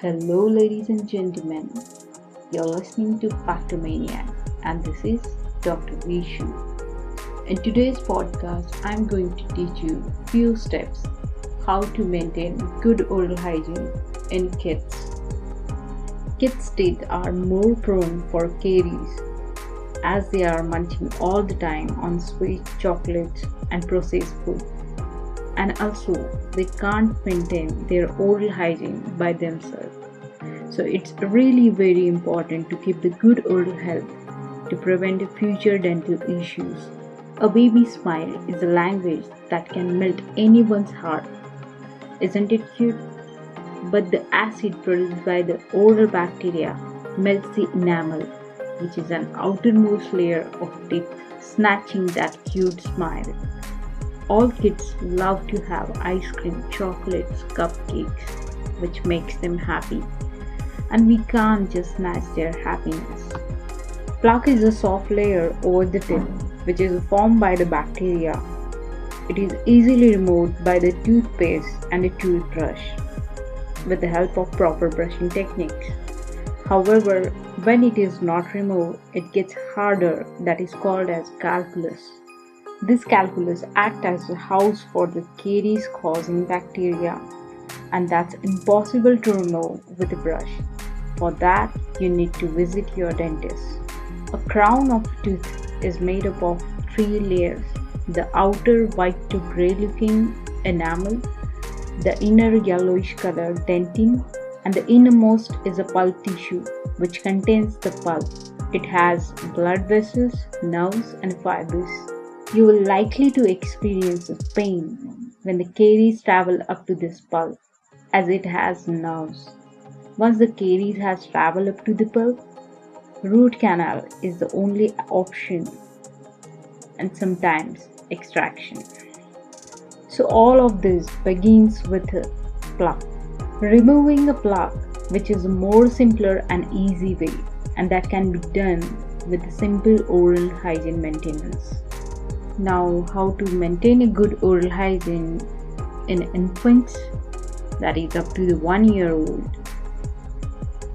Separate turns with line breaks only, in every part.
Hello, ladies and gentlemen. You're listening to Factomaniac, and this is Dr. Vishu. In today's podcast, I'm going to teach you few steps how to maintain good oral hygiene in kids. Kids' teeth are more prone for caries as they are munching all the time on sweet chocolates and processed food and also they can't maintain their oral hygiene by themselves. So it's really very important to keep the good oral health to prevent future dental issues. A baby smile is a language that can melt anyone's heart. Isn't it cute? But the acid produced by the oral bacteria melts the enamel, which is an outermost layer of teeth, snatching that cute smile. All kids love to have ice cream, chocolates, cupcakes, which makes them happy. And we can't just snatch their happiness. Plaque is a soft layer over the tip, which is formed by the bacteria. It is easily removed by the toothpaste and a toothbrush with the help of proper brushing techniques. However, when it is not removed, it gets harder, that is called as calculus. This calculus acts as a house for the caries causing bacteria, and that's impossible to remove with a brush. For that, you need to visit your dentist. A crown of tooth is made up of three layers the outer white to gray looking enamel, the inner yellowish color dentin, and the innermost is a pulp tissue which contains the pulp. It has blood vessels, nerves, and fibers you will likely to experience pain when the caries travel up to this pulp as it has nerves. Once the caries has traveled up to the pulp, root canal is the only option and sometimes extraction. So all of this begins with a plaque. Removing a plaque which is a more simpler and easy way and that can be done with simple oral hygiene maintenance. Now, how to maintain a good oral hygiene in infants that is up to the one year old.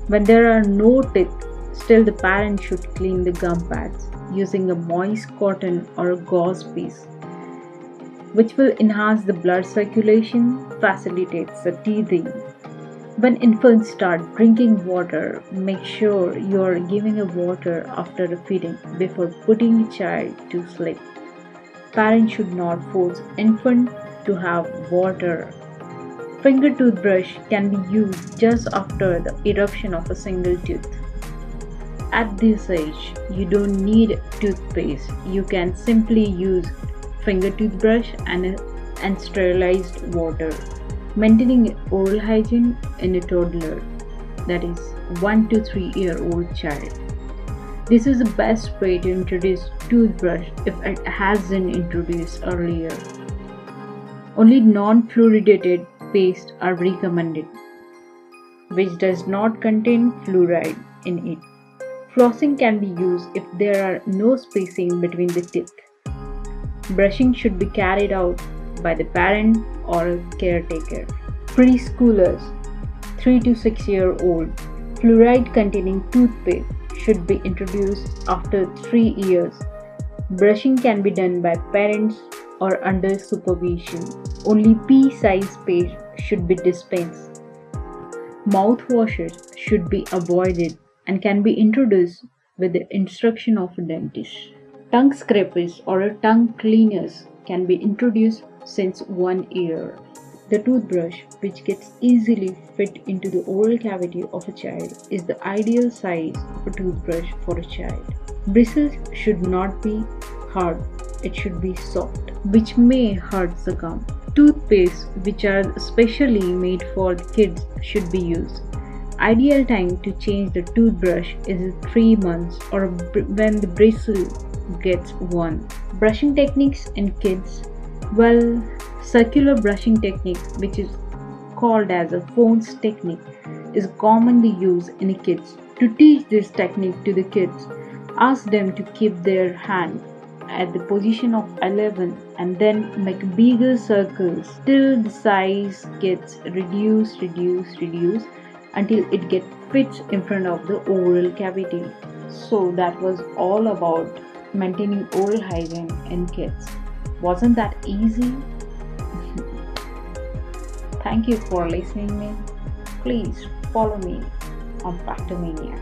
When there are no teeth, still the parent should clean the gum pads using a moist cotton or a gauze piece, which will enhance the blood circulation, facilitates the teething. When infants start drinking water, make sure you are giving a water after the feeding before putting a child to sleep. Parents should not force infant to have water. Finger toothbrush can be used just after the eruption of a single tooth. At this age, you don't need toothpaste. You can simply use finger toothbrush and, and sterilized water. Maintaining oral hygiene in a toddler, that is 1 to 3 year old child. This is the best way to introduce toothbrush if it hasn't introduced earlier. Only non-fluoridated paste are recommended, which does not contain fluoride in it. Flossing can be used if there are no spacing between the teeth. Brushing should be carried out by the parent or a caretaker. Preschoolers 3 to 6 year old fluoride containing toothpaste should be introduced after 3 years. Brushing can be done by parents or under supervision. Only pea size paste should be dispensed. Mouthwashes should be avoided and can be introduced with the instruction of a dentist. Tongue scrapers or tongue cleaners can be introduced since one year. The toothbrush, which gets easily fit into the oral cavity of a child, is the ideal size of a toothbrush for a child. Bristles should not be hard, it should be soft, which may hurt the gum. Toothpaste, which are specially made for kids, should be used. Ideal time to change the toothbrush is 3 months or when the bristle gets worn. Brushing techniques in kids well, Circular brushing technique, which is called as a Fones technique, is commonly used in kids. To teach this technique to the kids, ask them to keep their hand at the position of 11 and then make bigger circles till the size gets reduced, reduced, reduced until it gets fits in front of the oral cavity. So that was all about maintaining oral hygiene in kids. Wasn't that easy? Thank you for listening me. Please follow me on Practomania.